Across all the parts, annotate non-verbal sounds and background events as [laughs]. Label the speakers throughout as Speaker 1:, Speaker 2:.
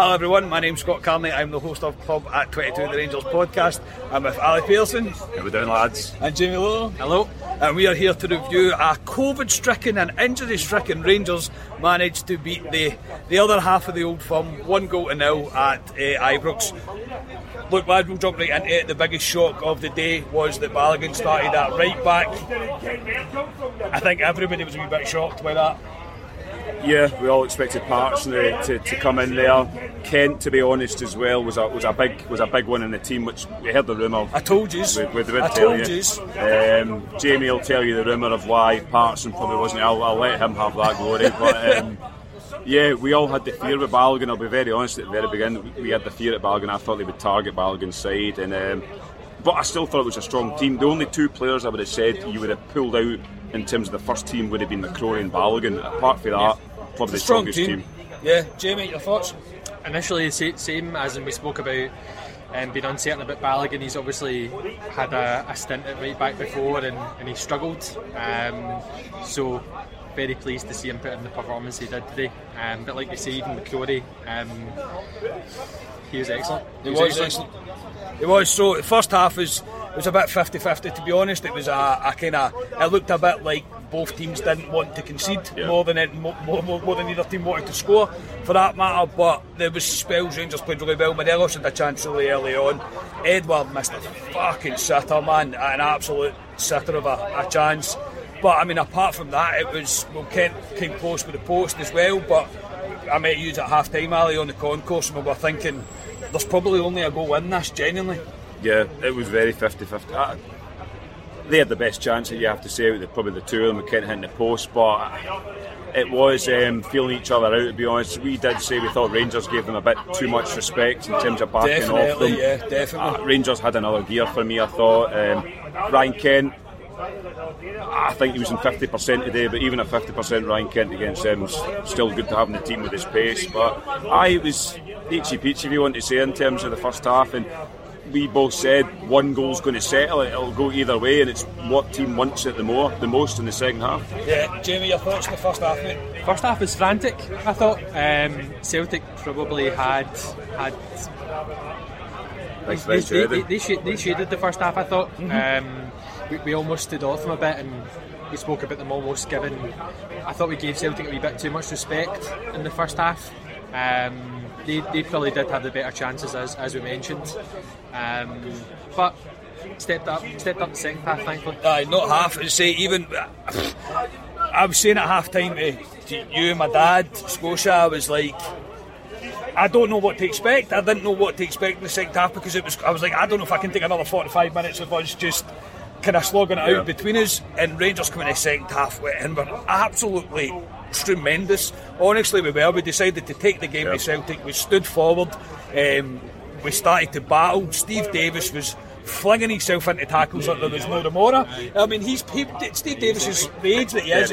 Speaker 1: Hello everyone, my name's Scott Carney. I'm the host of Club at 22 The Rangers podcast. I'm with Ali Pearson.
Speaker 2: How we doing lads?
Speaker 1: And Jamie Lowe. Hello. And we are here to review a COVID-stricken and injury-stricken Rangers managed to beat the, the other half of the old firm one goal to nil at uh, Ibrox. Look, lad, we'll jump right into it. The biggest shock of the day was that Balogun started at right back. I think everybody was a wee bit shocked by that.
Speaker 2: Yeah, we all expected Patterson to, to, to, come in there. Kent, to be honest, as well was a was a big was a big one in the team. Which we heard the rumour.
Speaker 1: I told you.
Speaker 2: We, we,
Speaker 1: I told you.
Speaker 2: Um, Jamie will tell you the rumour of why Patterson probably wasn't. I'll, I'll let him have that glory. But um, yeah, we all had the fear with Balogun. I'll be very honest. At the very beginning, we had the fear at Balogun. I thought they would target Balogun's side, and um, but I still thought it was a strong team. The only two players I would have said you would have pulled out in terms of the first team would have been McCrorie and Balogun. Apart from that. Yeah probably the
Speaker 1: strong
Speaker 2: strongest team.
Speaker 1: team. Yeah, Jamie, your thoughts?
Speaker 3: Initially, same as we spoke about. Um, being uncertain about Balogun, he's obviously had a, a, stint at right back before and, and he struggled. Um, so very pleased to see him put in the performance he did today. Um, but like you say, even McCrorie, um, he was excellent.
Speaker 1: He, he was, was excellent. excellent. He was. So the first half was it was a bit 50-50 to be honest. It was a, a kind of it looked a bit like both teams didn't want to concede yeah. more than it, more, more, more, than either team wanted to score for that matter. But there was spells Rangers played really well. Morelos had a chance really early on. Edouard missed a fucking sitter, man, an absolute sitter of a, a chance. But I mean, apart from that, it was well, Kent came close with the post as well. But I met you at half time, Ali, on the concourse, and we were thinking there's probably only a goal in this, genuinely.
Speaker 2: Yeah, it was very 50 50 they had the best chance that you have to say out probably the two of them with Kent hitting the post but it was um, feeling each other out to be honest we did say we thought Rangers gave them a bit too much respect in terms of backing
Speaker 1: definitely,
Speaker 2: off them
Speaker 1: yeah, definitely.
Speaker 2: Uh, Rangers had another gear for me I thought um, Ryan Kent I think he was in 50% today, but even at 50% Ryan Kent against them was still good to have in the team with his pace. But I was peachy peachy if you want to say in terms of the first half, and we both said one goal's going to settle it. It'll go either way, and it's what team wants it the more, the most in the second half.
Speaker 1: Yeah, Jamie, your thoughts on the first half, mate?
Speaker 3: First half was frantic. I thought um, Celtic probably had had.
Speaker 2: They,
Speaker 3: they, they, they, shaded the first half. I thought mm-hmm. um, we, we almost stood off them a bit, and we spoke about them almost giving. I thought we gave Celtic a wee bit too much respect in the first half. Um, they, they probably did have the better chances as, as we mentioned. Um, but stepped up, stepped up the second half, thankfully.
Speaker 1: Aye, not half. I say even. I was saying at half time to, to you and my dad, Scotia, I was like. I don't know what to expect. I didn't know what to expect in the second half because it was. I was like, I don't know if I can take another forty-five minutes of us just kind of slogging it yeah. out between us. And Rangers coming in the second half and were absolutely tremendous. Honestly, we were. We decided to take the game yeah. to Celtic. We stood forward. Um, we started to battle. Steve Davis was flinging himself into tackles like there was no tomorrow. I mean, he's he, Steve Davis is the age that he is.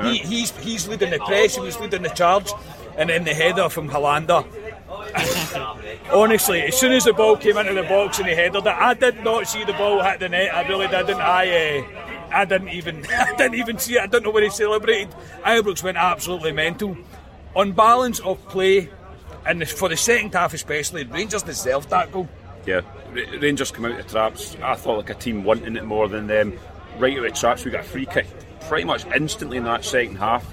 Speaker 1: He, he's he's leading the press. He was leading the charge. and then the header from Helander. [laughs] Honestly, as soon as the ball came into the box and he headed it, I did not see the ball hit the net. I really didn't. I. Uh, I didn't even [laughs] I didn't even see it. I don't know when he celebrated. Ibrox went absolutely mental. On balance of play, and for the second half especially, Rangers deserved that goal.
Speaker 2: Yeah, R- Rangers come out of traps. I thought like a team wanting it more than them. Right out of the traps, we got a free kick pretty much instantly in that second half.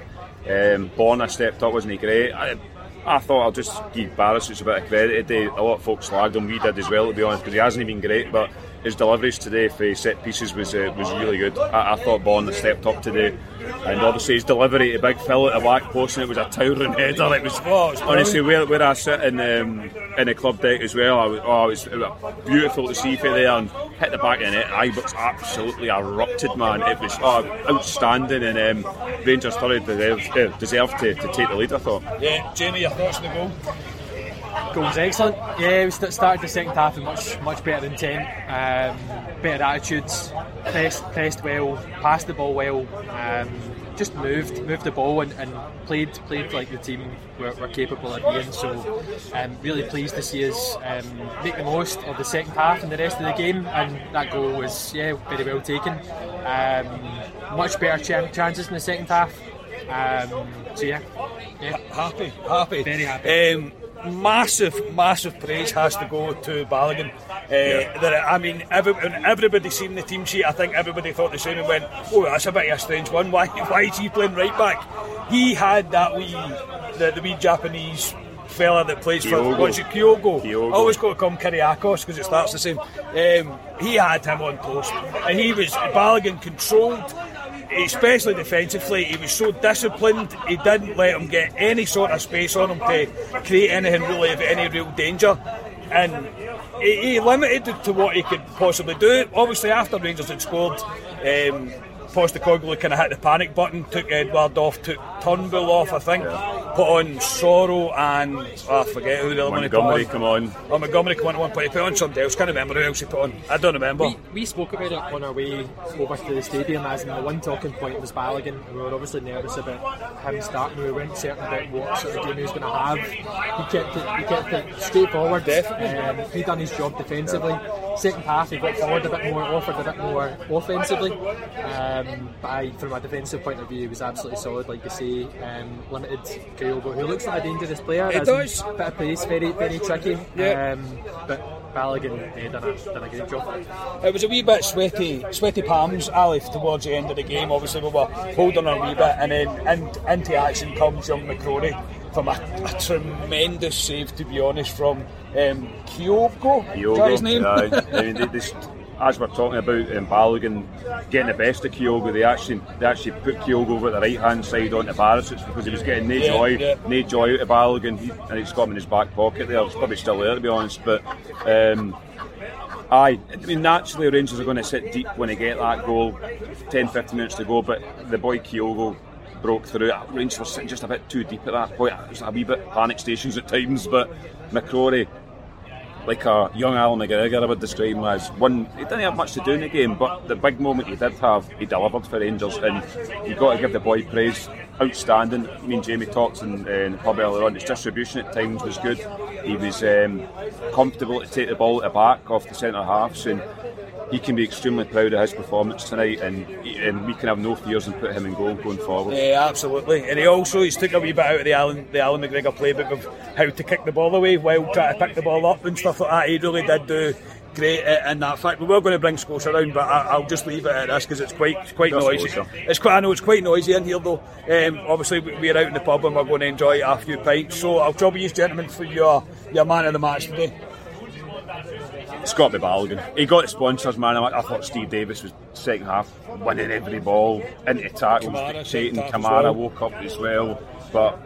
Speaker 2: Um, Borna stepped up, wasn't he great? I, I thought I'll just give Barisic a bit of credit. A lot of folks slagged him, we did as well to be honest, because he hasn't even been great, but his deliveries today for set pieces was uh, was really good. I, I thought Borna stepped up today, and obviously his delivery to Big Phil at the back post, and it was a towering [laughs] header. It was,
Speaker 1: Oh,
Speaker 2: honestly where, where I sit in um, in the club deck as well. I was, oh, it was, it was beautiful to see for there and hit the back of the net. Ibrox absolutely erupted, man. It was oh, outstanding, and um, Rangers thoroughly deserved, uh, deserved to, to take the lead. I thought.
Speaker 1: Yeah, Jamie, your thoughts on the goal?
Speaker 3: Goal was excellent. Yeah, we started the second half with much much better intent, um, better attitudes, pressed, pressed well, passed the ball well, um, just moved moved the ball and, and played played like the team were, were capable of being. So, um, really pleased to see us um, make the most of the second half and the rest of the game. And that goal was yeah very well taken. Um, much better chan- chances in the second half. Um, so yeah, yeah,
Speaker 1: happy, happy,
Speaker 3: very happy.
Speaker 1: Massive, massive praise has to go to Balogun. Uh, that, I mean, every, everybody seen the team sheet. I think everybody thought the same and went, "Oh, that's a bit of a strange one. Why, why is he playing right back?" He had that wee, the, the wee Japanese fella that plays for
Speaker 2: Kyogo.
Speaker 1: what's it, Kyogo.
Speaker 2: Kyogo.
Speaker 1: Always got to come Kyriakos because it starts the same. Um, he had him on post, and he was Balogun controlled especially defensively, he was so disciplined. He didn't let him get any sort of space on him to create anything really of any real danger, and he, he limited to what he could possibly do. Obviously, after Rangers had scored. Um, Postecoglou kind of hit the panic button, took Edouard off, took Turnbull off, I think, put on Sorrow and oh, I forget who the other one he put
Speaker 2: Montgomery
Speaker 1: on.
Speaker 2: come on.
Speaker 1: Oh, Montgomery come on at one point. He put on somebody else. Can't remember who else he put on. I don't remember.
Speaker 3: We, we spoke about it on our way over to the stadium, as in the one talking point was Balogun. and We were obviously nervous about him starting. We weren't certain about what sort of game he was going to have. He kept it, he kept it straightforward.
Speaker 1: Definitely.
Speaker 3: Um, he done his job defensively. Second half, he got forward a bit more, offered a bit more offensively. Um, but I, from a defensive point of view, he was absolutely solid. Like you say, um, limited Kyogo, who looks like a dangerous player. In
Speaker 1: does.
Speaker 3: Bit of pace, very, very tricky.
Speaker 1: Yeah.
Speaker 3: Um, but Balogun uh, done, a, done a great job.
Speaker 1: It was a wee bit sweaty, sweaty palms, Ali, towards the end of the game. Obviously, we were holding a wee bit, and then in, into action comes young McCrorie from a, a tremendous save, to be honest, from um, Kyogo. That his name?
Speaker 2: Aye. [laughs] I mean, they, they, as we're talking about um, Balogun getting the best of Kyogo, they actually they actually put Kyogo over the right hand side onto Barisic because he was getting no
Speaker 1: Yeah,
Speaker 2: joy,
Speaker 1: yeah.
Speaker 2: no joy out of Balogun, he, and he's got him in his back pocket there. It's probably still there to be honest, but. Um, Aye, I mean naturally Rangers are going to sit deep when they get that goal, 10 15 minutes to go, but the boy Kyogo broke through. Rangers were sitting just a bit too deep at that point. It was a wee bit panic stations at times, but McCrorie, like a young Allan McGregor, I would describe him as one. He didn't have much to do in the game, but the big moment he did have, he delivered for Rangers, and you've got to give the boy praise. Outstanding. Me and Jamie talked in, uh, in the pub earlier on. His distribution at times was good. He was um, comfortable to take the ball at the back off the centre halves, and he can be extremely proud of his performance tonight. And, and we can have no fears and put him in goal going forward.
Speaker 1: Yeah, absolutely. And he also he's took a wee bit out of the Alan the Allan McGregor playbook of how to kick the ball away while trying to pick the ball up and stuff like that. He really did do great in that fact. We were going to bring Scotia around, but I, I'll just leave it at this because it's quite it's quite
Speaker 2: Just
Speaker 1: noisy.
Speaker 2: Scotia.
Speaker 1: It's quite I know it's quite noisy in here though. Um, obviously we- we're out in the pub and we're going to enjoy a few pints. So I'll trouble you gentlemen for your your man of the match today.
Speaker 2: It's got to be Balogun. He got the sponsors, man. I I thought Steve Davis was second half winning every ball into tackles,
Speaker 1: Kamara
Speaker 2: dictating.
Speaker 1: second half as
Speaker 2: Kamara
Speaker 1: well.
Speaker 2: woke up as well, but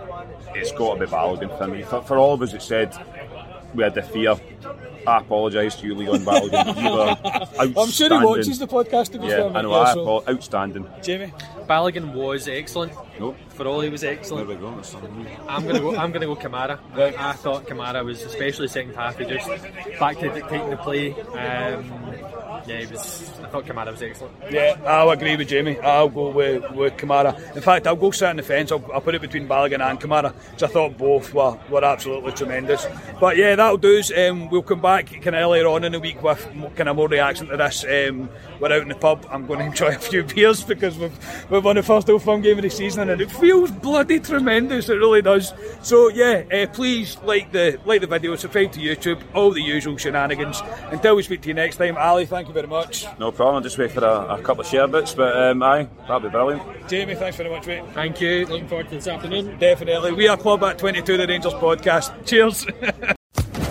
Speaker 2: it's got to be Balogun for me. For, for all of us that said we had the fear, I apologise to you, Leon Balogun. You were outstanding. [laughs]
Speaker 1: I'm sure he watches the podcast to be
Speaker 2: Yeah,
Speaker 1: fair.
Speaker 2: I know.
Speaker 1: yeah,
Speaker 2: I
Speaker 1: so-
Speaker 2: outstanding.
Speaker 1: Jamie.
Speaker 3: Balogun was excellent.
Speaker 2: Nope.
Speaker 3: he was excellent.
Speaker 2: There we go. That's something new.
Speaker 3: I'm gonna go. I'm gonna go Kamara. I thought Kamara was, especially second half, he just back to dictating the play. Um, yeah, he was. I thought Kamara was excellent.
Speaker 1: Yeah, I'll agree with Jamie. I'll go with, with Kamara. In fact, I'll go sit on the fence. I'll, I'll put it between Balogun and Kamara, because I thought both were, were absolutely tremendous. But yeah, that'll do. Um, we'll come back kind of earlier on in the week with kind of more reaction to this. Um, we're out in the pub. I'm going [laughs] to enjoy a few beers because we've, we've won the first Old Firm game of the season and it feels bloody tremendous. It really does. So yeah, uh, please like the like the video, subscribe to YouTube, all the usual shenanigans. Until we speak to you next time, Ali, thank you very much.
Speaker 2: No problem. Just wait for a, a couple of share bits, but um, aye, that'd be brilliant.
Speaker 1: Jamie, thanks very much, mate.
Speaker 3: Thank you. Looking forward to this afternoon.
Speaker 1: Definitely. We are Club at 22, the Rangers podcast. Cheers. [laughs]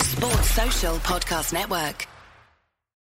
Speaker 4: Sports Social Podcast Network.